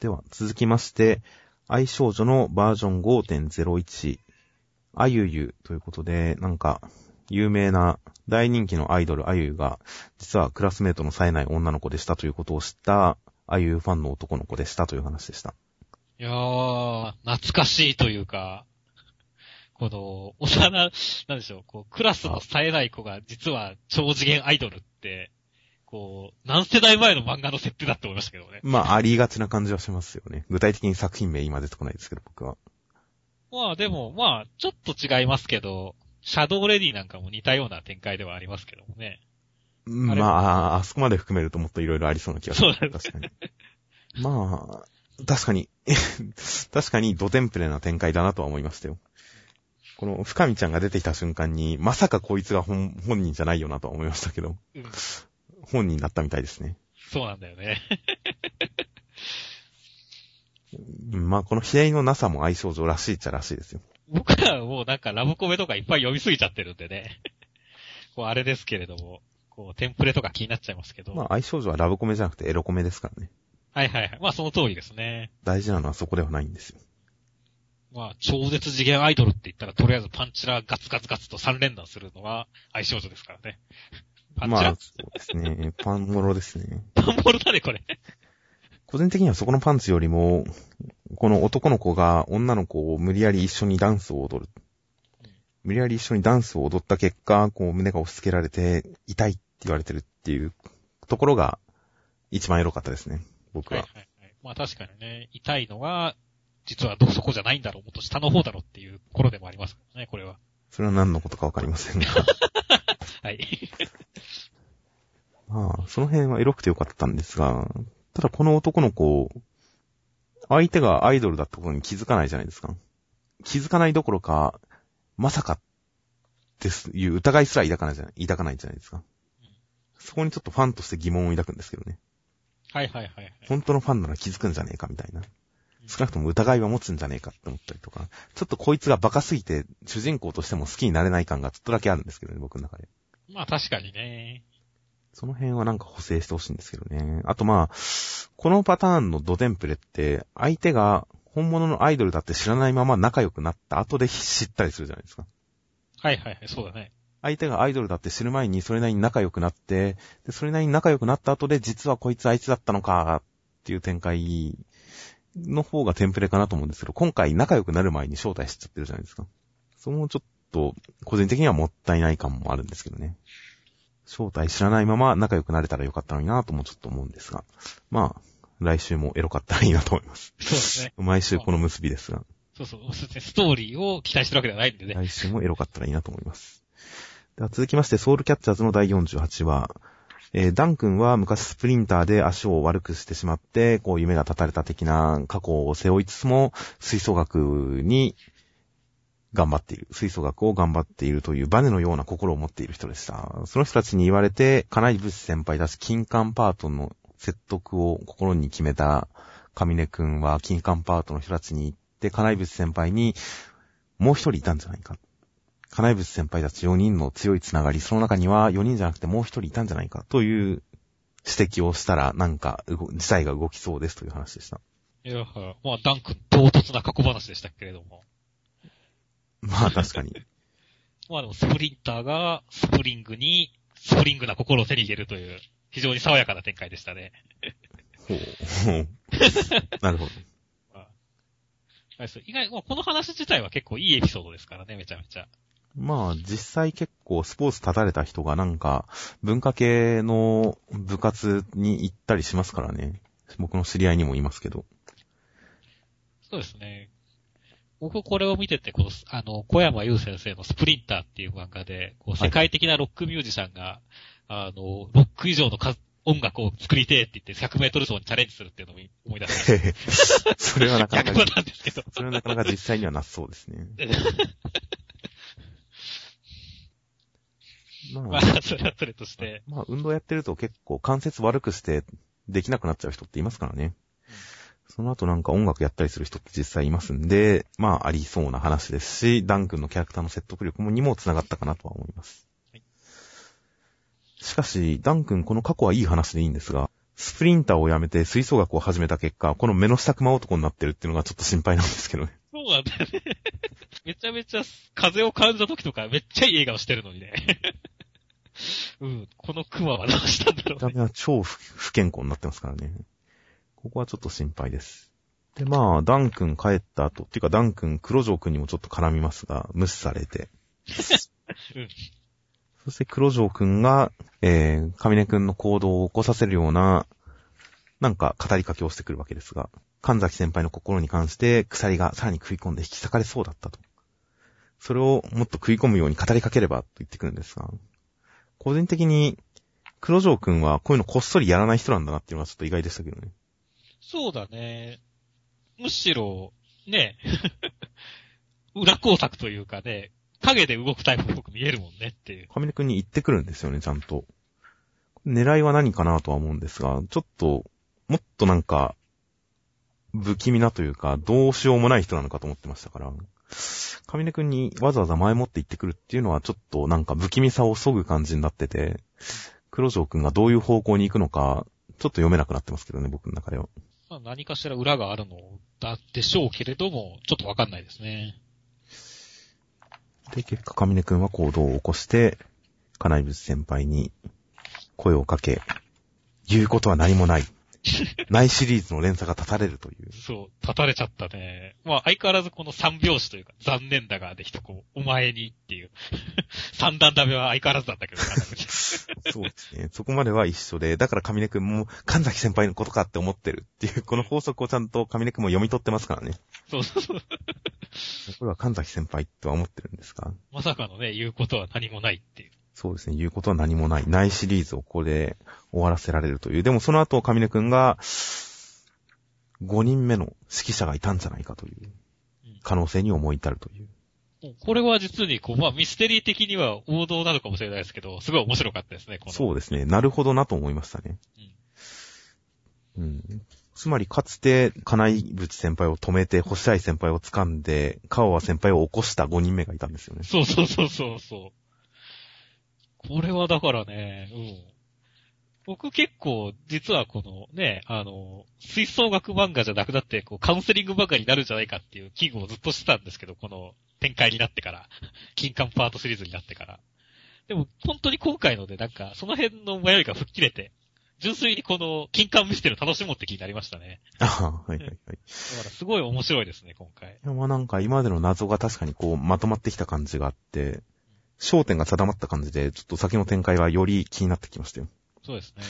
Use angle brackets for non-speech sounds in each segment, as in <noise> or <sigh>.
では、続きまして、愛少女のバージョン5.01、あゆゆということで、なんか、有名な大人気のアイドルあゆゆが、実はクラスメートの冴えない女の子でしたということを知った、あゆゆファンの男の子でしたという話でした。いやー、懐かしいというか、この、幼、なんでしょう、こう、クラスの冴えない子が実は超次元アイドルって、こう、何世代前の漫画の設定だって思いましたけどね。まあ、ありがちな感じはしますよね。具体的に作品名今出てこないですけど、僕は。まあでも、まあ、ちょっと違いますけど、シャドウレディなんかも似たような展開ではありますけどもね。まあれあ、あそこまで含めるともっといろいろありそうな気がする。そうです確かに。まあ、確かに、<laughs> 確かにドテンプレな展開だなとは思いましたよ。この深見ちゃんが出てきた瞬間に、まさかこいつが本本人じゃないよなとは思いましたけど、うん。本人だったみたいですね。そうなんだよね。うんまあ、この左のなさも愛少女らしいっちゃらしいですよ。僕らはもうなんかラブコメとかいっぱい読みすぎちゃってるんでね。<laughs> こうあれですけれども、こうテンプレとか気になっちゃいますけど。まあ、愛少女はラブコメじゃなくてエロコメですからね。はいはいはい。まあその通りですね。大事なのはそこではないんですよ。まあ超絶次元アイドルって言ったらとりあえずパンチラガツガツガツと3連弾するのは愛少女ですからね。まあ、そうですね。パンモロですね。パンボルだねこれ。個人的にはそこのパンツよりも、この男の子が女の子を無理やり一緒にダンスを踊る。無理やり一緒にダンスを踊った結果、こう胸が押し付けられて痛いって言われてるっていうところが一番エロかったですね。僕は。はいはいはい。まあ確かにね、痛いのは、実はどこそこじゃないんだろう、もっと下の方だろうっていうところでもありますね、これは。それは何のことかわかりませんが。<laughs> はい。<laughs> まあ、その辺はエロくてよかったんですが、ただこの男の子、相手がアイドルだったことに気づかないじゃないですか。気づかないどころか、まさかです、いう疑いすら抱かないじゃない、抱かないじゃないですか。そこにちょっとファンとして疑問を抱くんですけどね。はいはいはいはい。本当のファンなら気づくんじゃねえかみたいな。少なくとも疑いは持つんじゃねえかって思ったりとか、ちょっとこいつがバカすぎて、主人公としても好きになれない感がちょっとだけあるんですけどね、僕の中で。まあ確かにね。その辺はなんか補正してほしいんですけどね。あとまあ、このパターンのドテンプレって、相手が本物のアイドルだって知らないまま仲良くなった後で知ったりするじゃないですか。はいはいはい、そうだね。相手がアイドルだって知る前にそれなりに仲良くなって、で、それなりに仲良くなった後で実はこいつあいつだったのかっていう展開の方がテンプレかなと思うんですけど、今回仲良くなる前に招待しちゃってるじゃないですか。そのちょっと、個人的にはもったいない感もあるんですけどね。招待知らないまま仲良くなれたらよかったのになともちょっと思うんですが。まあ、来週もエロかったらいいなと思います。そうですね。毎週この結びですが、そうそう、そうですねストーリーを期待してるわけではないんでね。来週もエロかったらいいなと思います。では続きまして、ソウルキャッチャーズの第48話。えーダン君は昔スプリンターで足を悪くしてしまって、こう夢が絶たれた的な過去を背負いつつも、吹奏楽に頑張っている。吹奏楽を頑張っているというバネのような心を持っている人でした。その人たちに言われて、金井武士先輩たち金管パートの説得を心に決めた上根くんは金管パートの人たちに行って、金井武士先輩にもう一人いたんじゃないか。金井武士先輩たち4人の強いつながり、その中には4人じゃなくてもう一人いたんじゃないかという指摘をしたら、なんか、事態が動きそうですという話でした。いや、まあ、ダン君唐突な過去話でしたけれども。まあ確かに。<laughs> まあでも、スプリンターがスプリングに、スプリングな心を手に入れるという、非常に爽やかな展開でしたね。ほう。ほ <laughs> うなるほど。まあ意外、まあこの話自体は結構いいエピソードですからね、めちゃめちゃ。まあ実際結構スポーツ立たれた人がなんか文化系の部活に行ったりしますからね。僕の知り合いにもいますけど。そうですね。僕これを見てて、この、あの、小山優先生のスプリンターっていう漫画で、こう、はい世界的なロックミュージシャンが、あの、ロック以上の数音楽を作りてえって言って100メートル走にチャレンジするっていうのを思い出した。<laughs> それはなかなか逆パ、なんですけど。それはなかなか実際にはなさそうですね。<laughs> ままあ、それはそれとして。まあ、運動やってると結構関節悪くしてできなくなっちゃう人っていますからね。その後なんか音楽やったりする人って実際いますんで、まあありそうな話ですし、ダン君のキャラクターの説得力にも繋がったかなとは思います。はいしかし、ダン君この過去はいい話でいいんですが、スプリンターをやめて吹奏楽を始めた結果、この目の下熊男になってるっていうのがちょっと心配なんですけどね。そうなんだよね。<laughs> めちゃめちゃ風を感じた時とかめっちゃいい笑顔してるのにね。<laughs> うん、このクマはどうしたんだろ見たうね。目は超不不健康になってますからね。ここはちょっと心配です。で、まあ、ダン君帰った後、っていうかダン君、黒城君にもちょっと絡みますが、無視されて。う <laughs> んそして黒城君が、えー、上根君の行動を起こさせるような、なんか語りかけをしてくるわけですが、神崎先輩の心に関して鎖がさらに食い込んで引き裂かれそうだったと。それをもっと食い込むように語りかければと言ってくるんですが、個人的に黒城君はこういうのこっそりやらない人なんだなっていうのはちょっと意外でしたけどね。そうだね。むしろ、ね、<laughs> 裏工作というかね、影で動くタイプっぽく見えるもんねっていう。上根君に言ってくるんですよね、ちゃんと。狙いは何かなとは思うんですが、ちょっと、もっとなんか、不気味なというか、どうしようもない人なのかと思ってましたから、上根君にわざわざ前もって言ってくるっていうのはちょっとなんか不気味さを削ぐ感じになってて、黒城君がどういう方向に行くのか、ちょっと読めなくなってますけどね、僕の中では。まあ、何かしら裏があるのだでしょうけれども、ちょっとわかんないですね。で、結果、上根くんは行動を起こして、金井仏先輩に声をかけ、言うことは何もない。ないシリーズの連鎖が立たれるという。そう、立たれちゃったね。まあ、相変わらずこの三拍子というか、残念だがで一こう、お前にっていう。<laughs> 三段ダメは相変わらずなんだけど、<laughs> そうですね。そこまでは一緒で、だから上根くんも神崎先輩のことかって思ってるっていう、この法則をちゃんと上根くんも読み取ってますからね。そうそうそう。これは神崎先輩とは思ってるんですが。まさかのね、言うことは何もないっていう。そうですね。言うことは何もない。ないシリーズをここで終わらせられるという。でもその後、上根くんが、5人目の指揮者がいたんじゃないかといううん可能性に思い至るという。これは実に、こう、まあ、ミステリー的には王道なのかもしれないですけど、すごい面白かったですね、この。そうですね。なるほどなと思いましたね。うん。つまり、かつて、金井淵先輩を止めて、星合先輩を掴んで、川和先輩を起こした5人目がいたんですよね。そうそうそうそうそう。これはだからね、うん。僕結構、実はこのね、あの、吹奏楽漫画じゃなくなって、こう、カウンセリング漫画になるんじゃないかっていう危惧をずっとしてたんですけど、この展開になってから、<laughs> 金管パートシリーズになってから。でも、本当に今回ので、なんか、その辺の迷いが吹っ切れて、純粋にこの、金管ミステリーを楽しもうって気になりましたね。ああ、はいはいはい。いだから、すごい面白いですね、今回。や、まあなんか、今までの謎が確かにこう、まとまってきた感じがあって、焦点が定まった感じで、ちょっと先の展開はより気になってきましたよ。そうですね。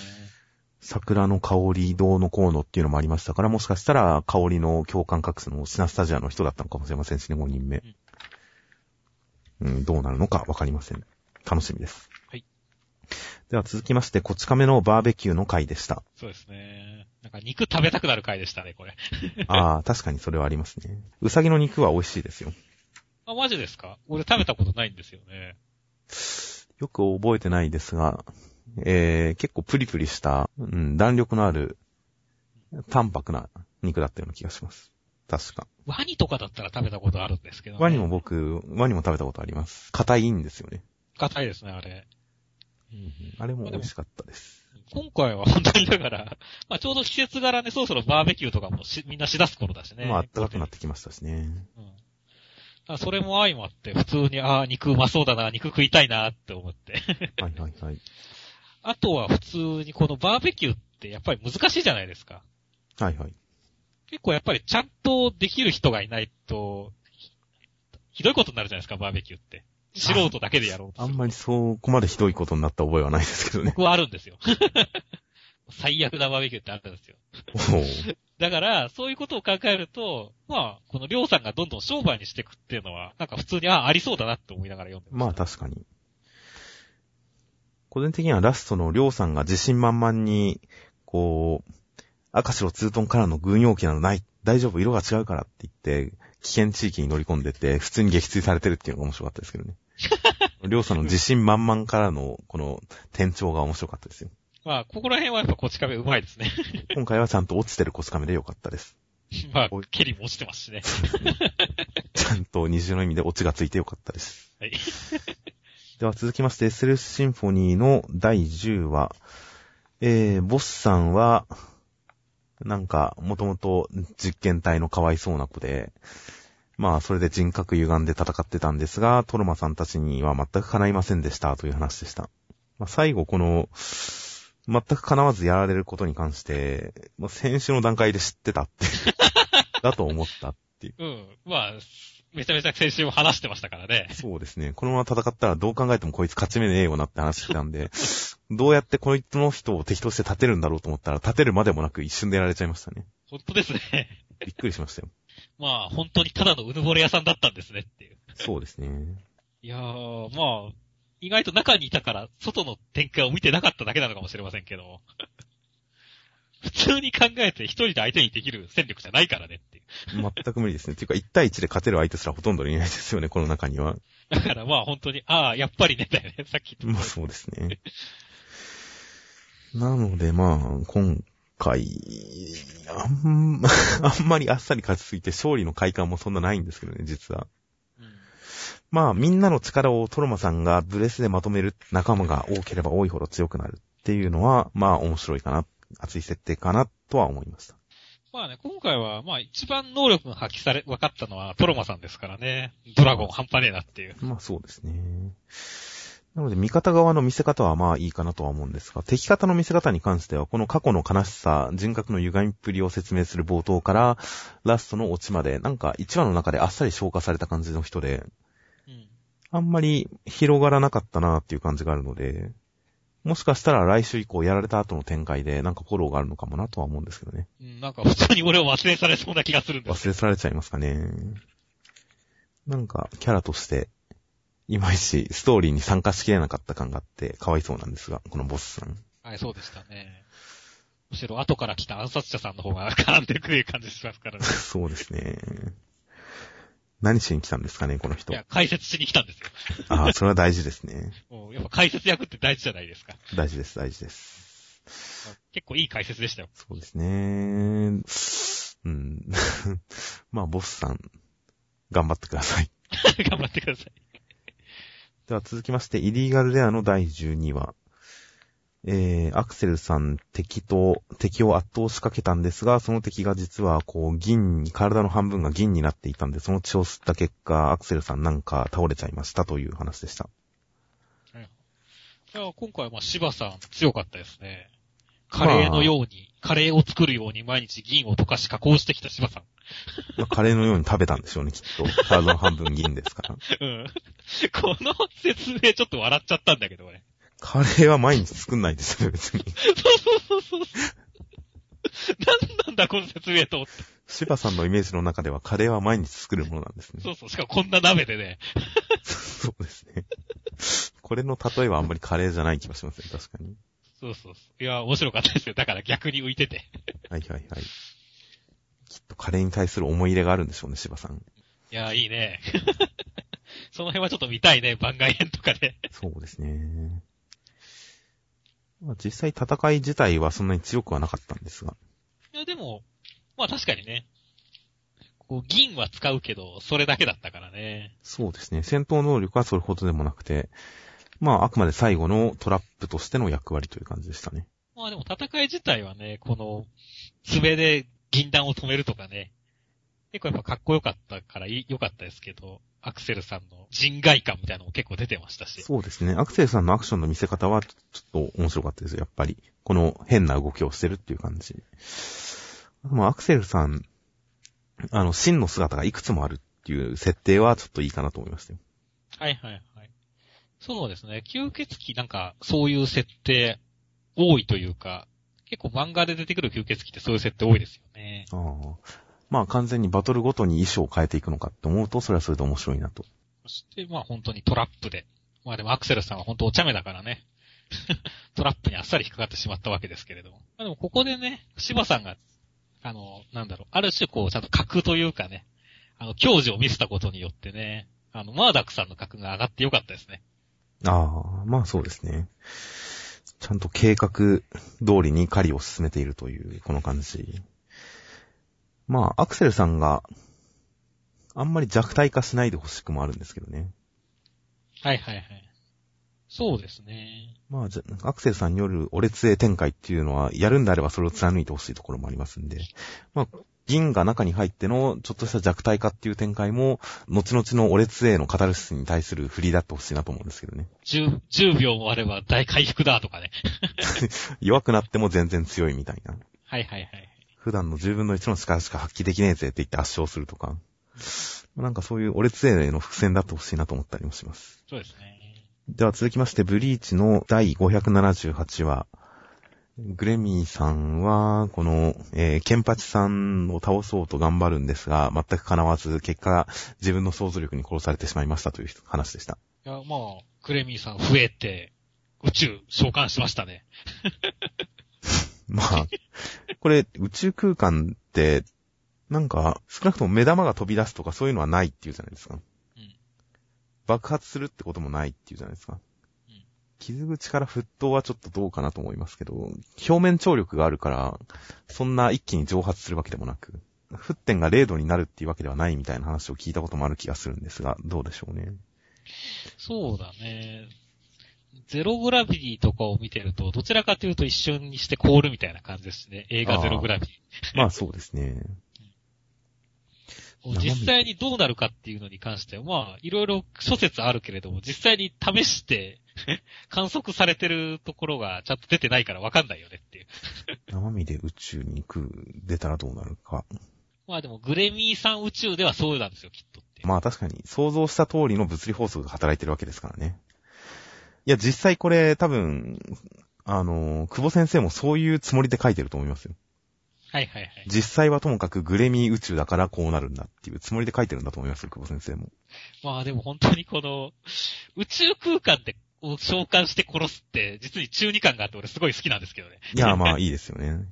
桜の香り、どうのこうのっていうのもありましたから、もしかしたら、香りの共感覚すのシナスタジアの人だったのかもしれませんしね、5人目。うん、どうなるのかわかりません。楽しみです。はい。では続きまして、こち亀のバーベキューの回でした。そうですね。なんか肉食べたくなる回でしたね、これ。<laughs> ああ、確かにそれはありますね。うさぎの肉は美味しいですよ。あ、マジですか？俺食べたことないんですよね。よく覚えてないですが、えー、結構プリプリした、うん、弾力のある、淡白な肉だったような気がします。確か。ワニとかだったら食べたことあるんですけど、ね。ワニも僕、ワニも食べたことあります。硬いんですよね。硬いですね、あれ。あれも美味しかったです。今回は本当にだから、まあちょうど季節柄ね、そろそろバーベキューとかもしみんなしだす頃だしね。まあ、暖かくなってきましたしね。うん。だからそれも相まって、普通に、ああ、肉うまそうだな、肉食いたいなって思って。<laughs> はいはいはい。あとは普通にこのバーベキューってやっぱり難しいじゃないですか。はいはい。結構やっぱりちゃんとできる人がいないと、ひひどいことになるじゃないですか、バーベキューって。素人だけでやろうあんまりそこまでひどいことになった覚えはないですけどね。僕はあるんですよ。最悪なバーベキューってあるんですよ。だから、そういうことを考えると、まあ、このりょうさんがどんどん商売にしていくっていうのは、なんか普通に、ああ、ありそうだなって思いながら読んでまあ確かに。個人的にはラストのりょうさんが自信満々に、こう、赤白ツートンからの軍用機などない、大丈夫、色が違うからって言って、危険地域に乗り込んでて、普通に撃墜されてるっていうのが面白かったですけどね。<laughs> りょうさんの自信満々からの、この、転調が面白かったですよ。まあ、ここら辺はやっぱこち亀うまいですね。<laughs> 今回はちゃんと落ちてるこち亀でよかったです。<laughs> まあ、ケリも落ちてますしね。<laughs> ちゃんと二重の意味でオチがついてよかったです。はい。では続きまして、セルスシンフォニーの第10話。えー、ボスさんは、なんか、もともと実験体のかわいそうな子で、まあ、それで人格歪んで戦ってたんですが、トロマさんたちには全く叶いませんでしたという話でした。まあ、最後、この、全く叶わずやられることに関して、まあ、先週の段階で知ってたって、<laughs> だと思ったっていう。うん。まあ、めちゃめちゃ先週も話してましたからね。そうですね。このまま戦ったらどう考えてもこいつ勝ち目ねえよなって話してたんで、どうやってこいつの人を敵として立てるんだろうと思ったら、立てるまでもなく一瞬でやられちゃいましたね。本当ですね。びっくりしましたよ。まあ、本当にただのうぬぼれ屋さんだったんですねっていう。そうですね。いやー、まあ、意外と中にいたから、外の展開を見てなかっただけなのかもしれませんけど。<laughs> 普通に考えて一人で相手にできる戦力じゃないからねっていう。全く無理ですね。っていうか、1対1で勝てる相手すらほとんどいないですよね、この中には。だからまあ本当に、ああ、やっぱりね、だよね。さっき言ったまあそうですね。なのでまあ、今回、あん、<laughs> あんまりあっさり勝ちすぎて勝利の快感もそんなないんですけどね、実は。うんまあ、みんなの力をトロマさんがブレスでまとめる仲間が多ければ多いほど強くなるっていうのは、まあ面白いかな、熱い設定かなとは思いました。まあね、今回は、まあ一番能力が発揮され、分かったのはトロマさんですからね。ドラゴン半端ねえなっていう。まあそうですね。なので、味方側の見せ方はまあいいかなとは思うんですが、敵方の見せ方に関しては、この過去の悲しさ、人格の歪みっぷりを説明する冒頭から、ラストのオチまで、なんか1話の中であっさり消化された感じの人で、うん。あんまり広がらなかったなっていう感じがあるので、もしかしたら来週以降やられた後の展開でなんかフォローがあるのかもなとは思うんですけどね。うん、なんか普通に俺を忘れされそうな気がするんです。忘れ去られちゃいますかね。なんか、キャラとして、いまいちストーリーに参加しきれなかった感があって、かわいそうなんですが、このボスさん。はい、そうでしたね。むしろ後から来た暗殺者さんの方が絡んでくる感じしますからね。<laughs> そうですね。何しに来たんですかね、この人い。や、解説しに来たんですよ。ああ、それは大事ですね。<laughs> もうやっぱ解説役って大事じゃないですか。大事です、大事です。結構いい解説でしたよ。そうですね。うん。<laughs> まあ、ボスさん、頑張ってください。<laughs> 頑張ってください。では続きまして、イリーガルレアの第12話。えー、アクセルさん敵と、敵を圧倒しかけたんですが、その敵が実は、こう、銀に、体の半分が銀になっていたんで、その血を吸った結果、アクセルさんなんか倒れちゃいましたという話でした。いや今回はまあ芝さん強かったですね。カレーのように、カレーを作るように毎日銀を溶かし加工してきた芝さん。まあ、カレーのように食べたんでしょうね、きっと。体の半分銀ですから。<laughs> うん。この説明ちょっと笑っちゃったんだけど、俺。カレーは毎日作んないですよね、別に。そうそうそうそう。なんなんだこの説明と思って。芝さんのイメージの中ではカレーは毎日作るものなんですね。そうそう。しかもこんな鍋でね。そうですね。これの例えはあんまりカレーじゃない気がしますね、確かに。そうそうそう。いや、面白かったですよ。だから逆に浮いてて。はいはいはい。きっとカレーに対する思い入れがあるんでしょうね、芝さん。いや、いいね。<laughs> その辺はちょっと見たいね。番外編とかで。そうですね。まあ、実際戦い自体はそんなに強くはなかったんですが。いや、でも、まあ確かにね。こう、銀は使うけど、それだけだったからね。そうですね。戦闘能力はそれほどでもなくて、まあ、あくまで最後のトラップとしての役割という感じでしたね。まあでも戦い自体はね、この、爪で銀弾を止めるとかね。結構やっぱかっこよかったから良かったですけど、アクセルさんの人外感みたいなのも結構出てましたし。そうですね。アクセルさんのアクションの見せ方はちょっと面白かったですよ、やっぱり。この変な動きをしてるっていう感じ。まあ、アクセルさん、あの、真の姿がいくつもあるっていう設定はちょっといいかなと思いましたよ。はいはいはい。そうですね。吸血鬼なんかそういう設定多いというか、結構漫画で出てくる吸血鬼ってそういう設定多いですよね。ああ。まあ完全にバトルごとに衣装を変えていくのかって思うと、それはそれで面白いなと。そしてまあ本当にトラップで。まあでもアクセルさんは本当お茶目だからね。トラップにあっさり引っかかってしまったわけですけれども。まあでもここでね、芝さんが、あの、なんだろう、ある種こうちゃんと格というかね、あの、教授を見せたことによってね、あの、マーダックさんの格が上がってよかったですね。ああ、まあそうですね。ちゃんと計画通りに狩りを進めているという、この感じ。まあ、アクセルさんが、あんまり弱体化しないでほしくもあるんですけどね。はいはいはい。そうですね。まあ、じゃ、アクセルさんによるオレツ A 展開っていうのは、やるんであればそれを貫いてほしいところもありますんで、まあ、銀が中に入ってのちょっとした弱体化っていう展開も、後々のオレツ A のカタルシスに対する振りだってほしいなと思うんですけどね。10、10秒もあれば大回復だとかね。<laughs> 弱くなっても全然強いみたいな。はいはいはい。普段の10分の1の力しか発揮できねえぜって言って圧勝するとか。なんかそういうオレツ A への伏線だってほしいなと思ったりもします。そうですね。では続きまして、ブリーチの第578話。グレミーさんは、この、えーケンパチさんを倒そうと頑張るんですが、全く叶わず、結果、自分の想像力に殺されてしまいましたという話でした。いや、まあ、クレミーさん増えて、宇宙召喚しましたね。<laughs> まあ、これ、宇宙空間って、なんか、少なくとも目玉が飛び出すとかそういうのはないっていうじゃないですか。うん。爆発するってこともないっていうじゃないですか。うん傷口から沸騰はちょっとどうかなと思いますけど、表面張力があるから、そんな一気に蒸発するわけでもなく、沸点が0度になるっていうわけではないみたいな話を聞いたこともある気がするんですが、どうでしょうね。そうだね。ゼログラビティとかを見てると、どちらかというと一瞬にして凍るみたいな感じですね。映画ゼログラビテまあそうですね。ィ。実際にどうなるかっていうのに関しては、まあ、いろいろ諸説あるけれども、実際に試して、<laughs> 観測されてるところがちゃんと出てないからわかんないよねっていう。<laughs> 生身で宇宙に行く、出たらどうなるか。まあでも、グレミーさん宇宙ではそうなんですよ、きっとって。まあ確かに想像した通りの物理法則が働いてるわけですからね。いや、実際これ多分、あの、久保先生もそういうつもりで書いてると思いますよ。はいはいはい。実際はともかくグレミー宇宙だからこうなるんだっていうつもりで書いてるんだと思いますよ、久保先生も。まあでも本当にこの、宇宙空間でを召喚して殺すって、実に中二感があって俺すごい好きなんですけどね。いや、まあいいですよね。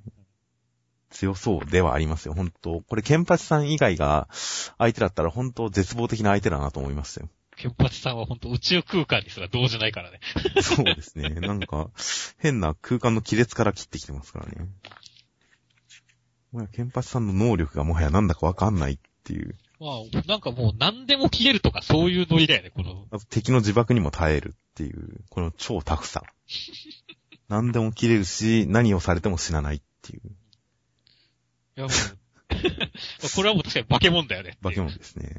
強そうではありますよ、本当これ、ケンパチさん以外が相手だったら本当絶望的な相手だなと思いましたよ。ケンパチさんは本当宇宙空間にすら動じないからね。<laughs> <laughs> そうですね。なんか、変な空間の亀裂から切ってきてますからね。もはや、ケンパチさんの能力がもはやなんだかわかんないっていう。まあ、なんかもう何でも消えるとかそういうノリだよね、この。あと敵の自爆にも耐えるっていう、この超タフさ。<laughs> 何でも切れるし、何をされても死なないっていう、いやもう、これはもう確かに化け物だよね。化け物ですね。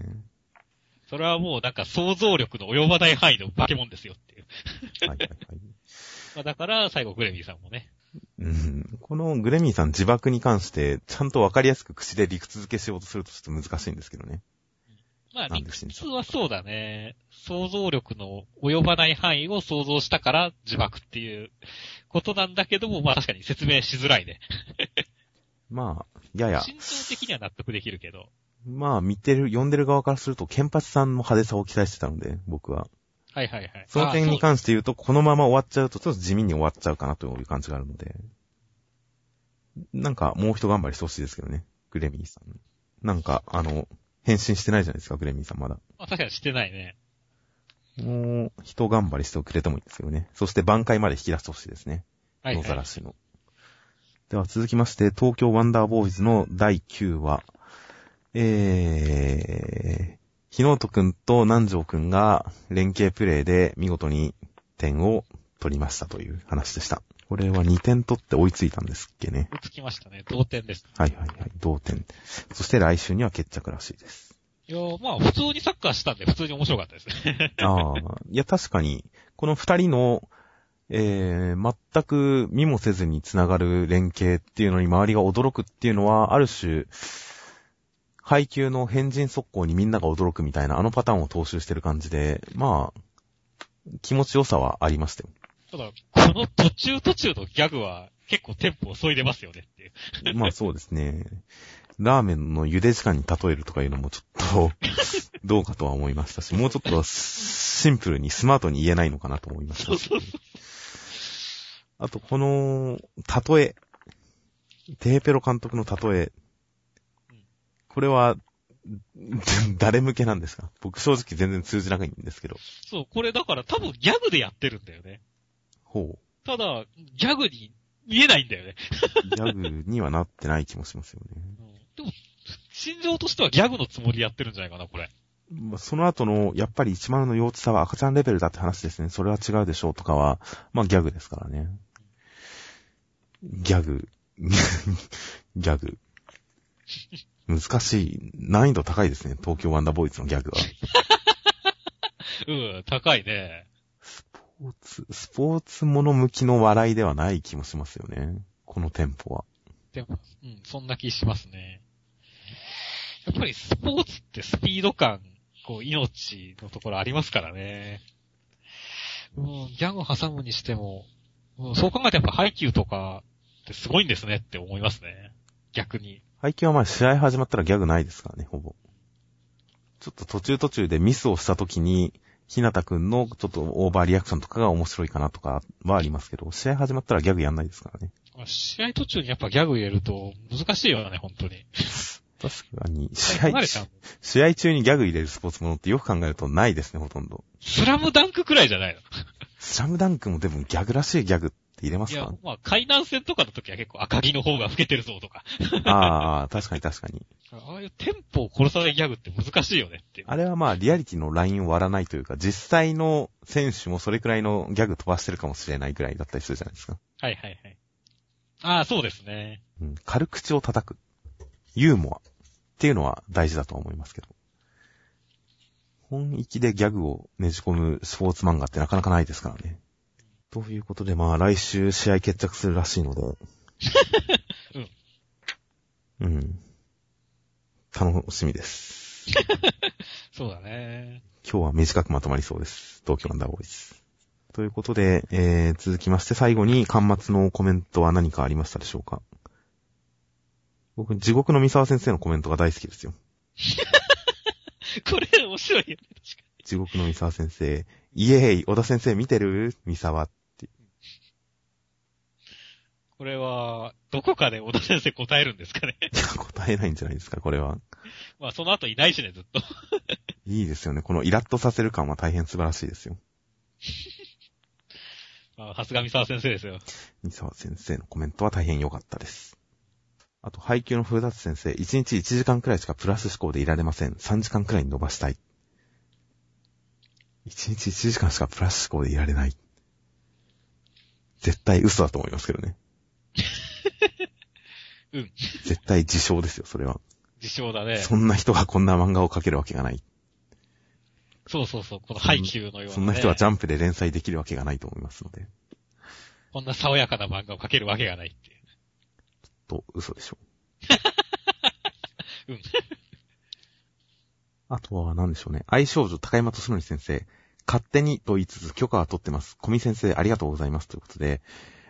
それはもうなんか想像力の及ばない範囲の化け物ですよっていう。はいはいはい。まあだから最後グレミーさんもね。うん、このグレミーさん自爆に関して、ちゃんとわかりやすく口で理屈付けしようとするとちょっと難しいんですけどね。まあ理屈はそうだね。想像力の及ばない範囲を想像したから自爆っていうことなんだけども、まあ確かに説明しづらいね。<laughs> まあ、やや、心情的には納得できるけど。まあ見てる、読んでる側からすると、ケンパチさんの派手さを期待してたので、僕は。はいはいはい。その点に関して言うと、このまま終わっちゃうと、ちょっと地味に終わっちゃうかなという感じがあるので。なんか、もう一頑張りしてほしいですけどね。グレミーさん。なんか、あの、返信してないじゃないですか、グレミーさんまだ。まあ確かにしてないね。もう、一頑張りしてくれてもいいんですけどね。そして挽回まで引き出してほしいですね。野はいはい。ざらしの。では続きまして、東京ワンダーボーイズの第9話。えー、日野とくんと南條くんが連携プレイで見事に点を取りましたという話でした。これは2点取って追いついたんですっけね。追いつきましたね。同点です。はいはいはい、同点。そして来週には決着らしいです。いやまあ普通にサッカーしたんで普通に面白かったですね。ああ、いや確かに、この二人の、えー、全く見もせずに繋がる連携っていうのに周りが驚くっていうのは、ある種、配給の変人速攻にみんなが驚くみたいなあのパターンを踏襲してる感じで、まあ、気持ちよさはありましたよ。ただ、この途中途中のギャグは結構テンポ遅いでますよねっていう。まあそうですね。ラーメンの茹で時間に例えるとかいうのもちょっと、<laughs> どうかとは思いましたし、もうちょっとシンプルにスマートに言えないのかなと思いましたし。<laughs> あと、この、例え。テーペロ監督の例えうん。これは、<laughs> 誰向けなんですか？僕正直全然通じないんですけど。そう、これだから多分ギャグでやってるんだよね。ほただ、ギャグに見えないんだよね。う。ギャグにはなってない気もしますよね。でも、心情としてはギャグのつもりでやってるんじゃないかな、これ。まあその後の、やっぱり一番の幼稚さは赤ちゃんレベルだって話ですね。それは違うでしょうとかは、まあギャグですからね。ギャグ。<laughs> ギャグ。難しい。難易度高いですね。東京ワンダーボーイズのギャグは。<laughs> うん、高いね。スポーツ、スポーツもの向きの笑いではない気もしますよね。このテンポは。でも、うん、そんな気しますね。やっぱりスポーツってスピード感、こう、命のところありますからね。うん、ギャグを挟むにしても、うん、そう考えてやっぱハイキューとかってすごいんですねって思いますね。逆に。配球はまあ試合始まったらギャグないですからね、ほぼ。ちょっと途中途中でミスをした時に、ひなたくんのちょっとオーバーリアクションとかが面白いかなとかはありますけど、試合始まったらギャグやんないですからね。試合途中にやっぱギャグ入れると難しいよね、本当に。確かに、試合試合中にギャグ入れるスポーツものってよく考えるとないですね、ほとんど。スラムダンクくらいじゃないの？スラムダンクもでもギャグらしいギャグ入れますか、いやまあ、海南戦とかの時は結構赤木の方が老けてるぞとか。ああ、確かに確かに。ああいうテンポを殺さないギャグって難しいよねって。あれはまあ、リアリティのラインを割らないというか、実際の選手もそれくらいのギャグ飛ばしてるかもしれないぐらいだったりするじゃないですか。はいはいはい。ああ、そうですね。うん、軽口を叩く。ユーモア。っていうのは大事だと思いますけど。本気でギャグをねじ込むスポーツ漫画ってなかなかないですからね。ということで、まあ来週試合決着するらしいので。うん。うん。楽しみです。<laughs> そうだね。今日は短くまとまりそうです。東京アンダーボーイズ。ということで、えー、続きまして最後に、端末のコメントは何かありましたでしょうか？僕、地獄の三沢先生のコメントが大好きですよ。<laughs> これ面白いよね、確か地獄の三沢先生、イエーイ、小田先生見てる？三沢。これは、どこかで小田先生答えるんですかね？<laughs> 答えないんじゃないですか、これは。まあ、その後いないしね、ずっと。いいですよね。このイラッとさせる感は大変素晴らしいですよ。ま <laughs> あ、さすが三沢先生ですよ。三沢先生のコメントは大変良かったです。あと、配給の風立先生、1日1時間くらいしかプラス思考でいられません。3時間くらいに伸ばしたい。1日1時間しかプラス思考でいられない。絶対嘘だと思いますけどね。うん。絶対自称ですよ、それは。自称だね。そんな人がこんな漫画を描けるわけがない。そうそうそう。このハイキューのような、ね。そんな人はジャンプで連載できるわけがないと思いますので。こんな爽やかな漫画を描けるわけがないっていう。と、嘘でしょう。<laughs> うん。あとは何でしょうね。愛少女高山敏則先生。勝手にと言いつつ許可は取ってます。小見先生ありがとうございます。ということで、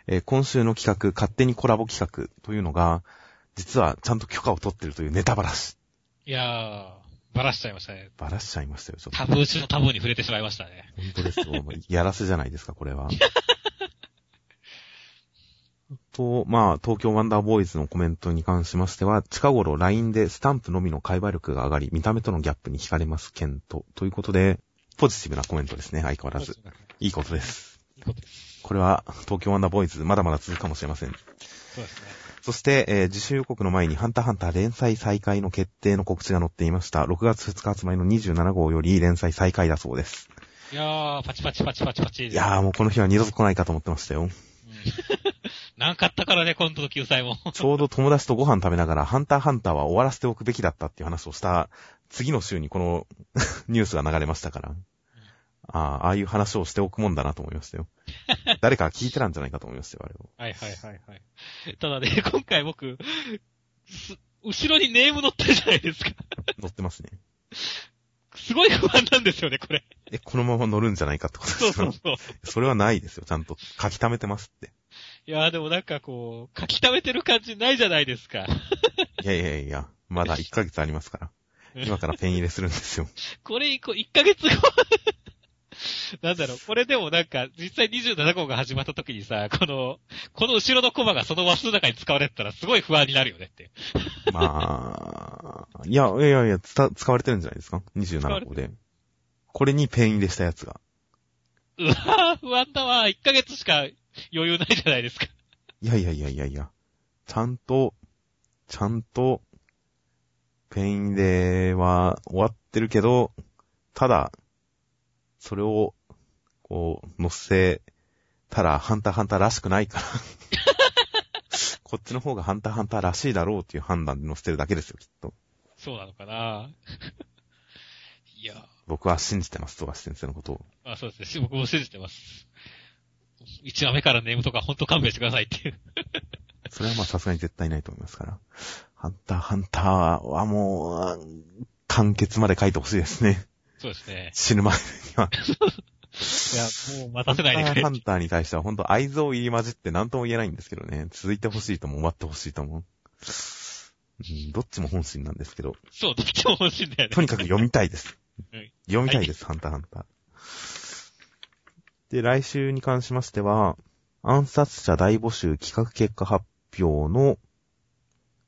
えー今週の企画、勝手にコラボ企画というのが、実はちゃんと許可を取ってるというネタばらし。いやー、バラしちゃいましたね。ばらしちゃいましたよ、ちょっと。タブー中のタブーに触れてしまいましたね。本当ですよ。やらせじゃないですか、これは。<laughs> と、まあ、東京ワンダーボーイズのコメントに関しましては、近頃 LINE でスタンプのみの会話力が上がり、見た目とのギャップに惹かれます、件と。ということで、ポジティブなコメントですね、相変わらず。いいことです。いいことです。これは、東京ワンダーボーイズ、まだまだ続くかもしれません。そうですね。そして、えー自主予告の前に、ハンターハンター連載再開の決定の告知が載っていました。6月2日発売の27号より連載再開だそうです。いやー、パチパチパチパチパチ。いやーもうこの日は二度と来ないかと思ってましたよ。うん。<laughs> なんかあったからね、今度の救済も。<laughs> ちょうど友達とご飯食べながら、ハンターハンターは終わらせておくべきだったっていう話をした、次の週にこの <laughs> ニュースが流れましたから。ああ、ああいう話をしておくもんだなと思いましたよ。<laughs> 誰か聞いてたんじゃないかと思いましたよ、あれを。はいはいはいはい。ただね、今回僕、す後ろにネーム載ってるじゃないですか。乗ってますね。すごい不安なんですよね、これ。え、このまま乗るんじゃないかってことですか？そうそうそう。それはないですよ。ちゃんと書き溜めてますって。いやーでもなんかこう、書き溜めてる感じないじゃないですか。いやいやいや、まだ1ヶ月ありますから。<laughs> 今からペン入れするんですよ。これ以降、1ヶ月後。<laughs> なんだろう、これでもなんか、実際27号が始まった時にさ、この、この後ろのコマがその話数の中に使われてたらすごい不安になるよねって。まあ、いや、いやいや、使われてるんじゃないですか ?27 号で。これにペン入れしたやつが。うわー、不安だわ。1ヶ月しか余裕ないじゃないですか。いやいやいやいやいや。ちゃんと、ちゃんと、ペン入れは終わってるけど、ただ、それを、こう、乗せたら、ハンターハンターらしくないから <laughs> こっちの方がハンターハンターらしいだろうっていう判断で乗せてるだけですよ、きっと。そうなのかな。いや、僕は信じてます、富樫先生のことを。あそうですね。僕も信じてます。一話目からネームとか本当勘弁してくださいっていう。それはまあさすがに絶対ないと思いますから。ハンターハンターはもう、完結まで書いてほしいですね。そうですね。死ぬまでには。いや、もう待たせないでくれハンターハ。ンターに対しては本当愛憎入り混じって何とも言えないんですけどね。続いてほしいとも終わってほしいとも。うん、どっちも本心なんですけど。そう、どっちも欲しいんだよね。とにかく読みたいですうん。読みたいです、ハンターハンター。で、来週に関しましては、暗殺者大募集企画結果発表の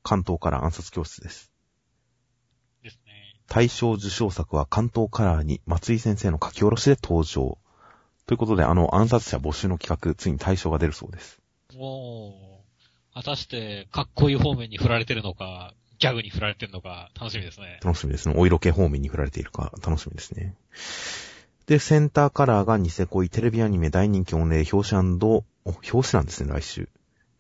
関東カラー暗殺教室です。大賞受賞作は関東カラーに松井先生の書き下ろしで登場。ということで、あの暗殺者募集の企画、ついに大賞が出るそうです。もう、果たして、かっこいい方面に振られてるのか、ギャグに振られてるのか、楽しみですね。楽しみですね。お色気方面に振られているか、楽しみですね。で、センターカラーがニセ恋、テレビアニメ大人気御礼、表紙お表紙なんですね、来週。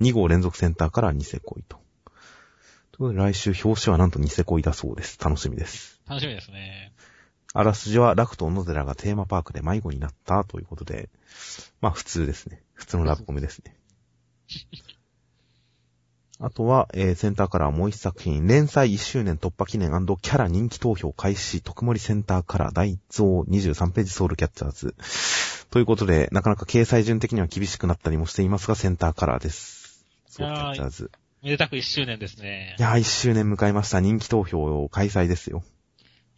2号連続センターカラーニセ恋と。ということで、来週表紙はなんとニセ恋だそうです。楽しみです。楽しみですね。あらすじは、ラクと小野寺がテーマパークで迷子になったということで、まあ普通ですね。普通のラブコメですね。<laughs> あとは、えーセンターカラーもう一作品、連載1周年突破記念キャラ人気投票開始、特盛センターカラー大増23ページソウルキャッチャーズ。ということで、なかなか掲載順的には厳しくなったりもしていますが、センターカラーです。ソウルキャッチャーズ。めでたく1周年ですねい。やー、1周年迎えました。人気投票を開催ですよ。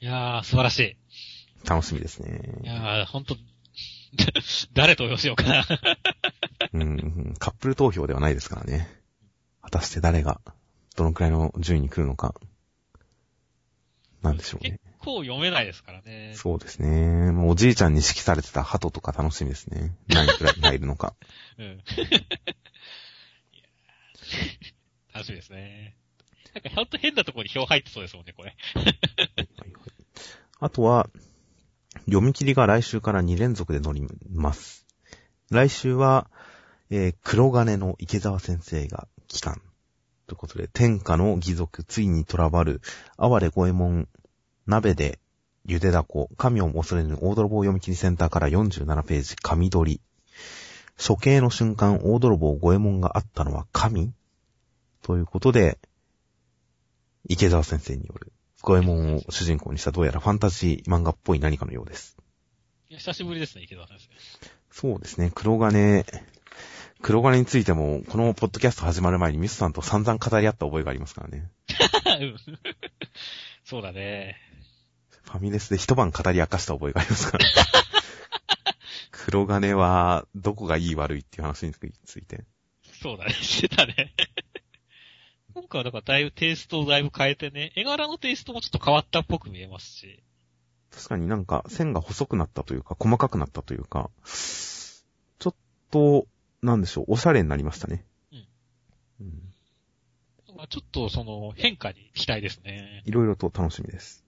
いやー、素晴らしい。楽しみですいね。やー、ほん <laughs> と、誰投票しようかな。<laughs> うんうん、カップル投票ではないですからね。果たして誰が、どのくらいの順位に来るのか。なんでしょうね結。構読めないですからね。そうですね。もうおじいちゃんに指揮されてた鳩とか楽しみですね。何くらい <laughs> 入るのか。うん。楽しみですね。なんかほんと変なところに票入ってそうですもんね、これ。あとは、読み切りが来週から2連続で載ります。来週は、えー黒金の池澤先生が帰還。ということで、天下の義族、ついに囚わる、哀れ五右衛門、鍋で、ゆでだこ、神を恐れぬ大泥棒読み切りセンターから47ページ、神取り。処刑の瞬間、大泥棒五右衛門があったのは神ということで、池澤先生による、五右衛門を主人公にしたどうやらファンタジー漫画っぽい何かのようです。いや久しぶりですね、池田先そうですね、黒金、黒金についても、このポッドキャスト始まる前にミスさんと散々語り合った覚えがありますからね。<laughs> そうだね。ファミレスで一晩語り明かした覚えがありますから。<laughs> 黒金は、どこがいい悪いっていう話について。そうだね、してたね。今回はだからだいぶテイストをだいぶ変えてね、絵柄のテイストもちょっと変わったっぽく見えますし。確かになんか線が細くなったというか、細かくなったというか、ちょっと、なんでしょう、おしゃれになりましたね。うんうんまあちょっとその変化に期待ですね。いろいろと楽しみです。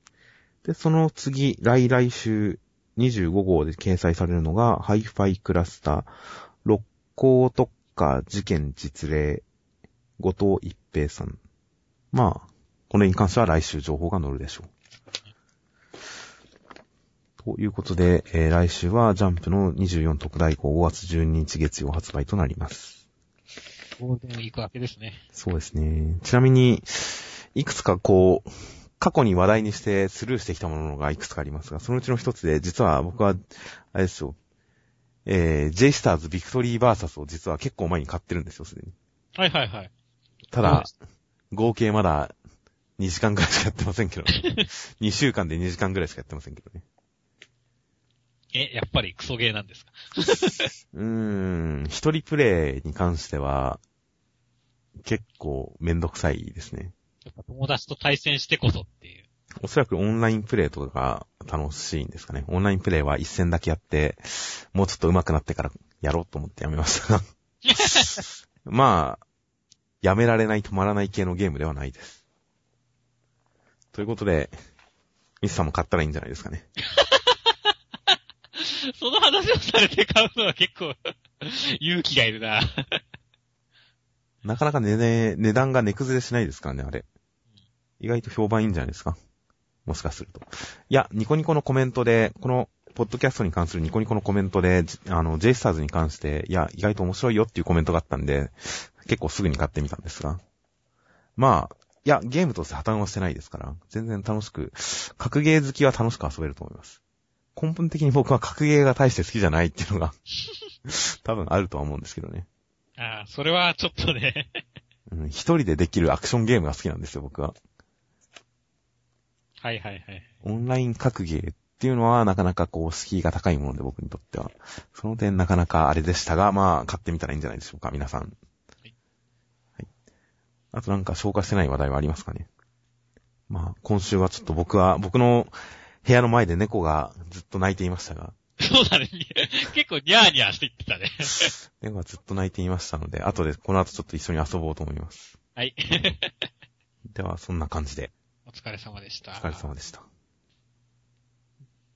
で、その次、来来週25号で掲載されるのが、ハイファイクラスター、六甲特化事件実例、後藤一平さん。まあ、これに関しては来週情報が載るでしょう。ということで、えー来週はジャンプの24特大号5月12日月曜発売となります。ゴールデンウィーク明けですね。そうですね。ちなみに、いくつかこう、過去に話題にしてスルーしてきたものがいくつかありますが、そのうちの一つで、実は僕は、あれですよ、えー、J スターズビクトリーバーサスを実は結構前に買ってるんですよ、すでに。はいはいはい。ただ、合計まだ2時間ぐらいしかやってませんけどね。<laughs> 2週間で2時間ぐらいしかやってませんけどね。え、やっぱりクソゲーなんですか？うーん、一人プレイに関しては、結構めんどくさいですね。やっぱ友達と対戦してこそっていう。おそらくオンラインプレイとかが楽しいんですかね。オンラインプレイは一戦だけやって、もうちょっと上手くなってからやろうと思ってやめましたが。<laughs> まあ、やめられない止まらない系のゲームではないです。ということで、ミスさんも買ったらいいんじゃないですかね。<laughs> その話をされて買うのは結構、<laughs> 勇気がいるな。なかなか値、ね、値段が値崩れしないですからね、あれ。意外と評判いいんじゃないですか。もしかすると。いや、ニコニコのコメントで、この、ポッドキャストに関するニコニコのコメントで、あの、J スターズに関して、いや、意外と面白いよっていうコメントがあったんで、結構すぐに買ってみたんですが。まあ、いや、ゲームとして破綻はしてないですから、全然楽しく、格ゲー好きは楽しく遊べると思います。根本的に僕は格ゲーが大して好きじゃないっていうのが <laughs> 多分あるとは思うんですけどね。ああ、それはちょっとねうん。一人でできるアクションゲームが好きなんですよ、僕は。はいはいはい。オンライン格ゲーっていうのはなかなかこう、敷居が高いもので僕にとっては。その点なかなかあれでしたが、まあ、買ってみたらいいんじゃないでしょうか、皆さん。あとなんか消化してない話題はありますかね。まあ、今週はちょっと僕は、僕の部屋の前で猫がずっと泣いていましたが。そうだね。結構ニャーニャーして言ってたね。猫がずっと泣いていましたので、後で、この後ちょっと一緒に遊ぼうと思います。はい。では、そんな感じで。お疲れ様でした。お疲れ様でした。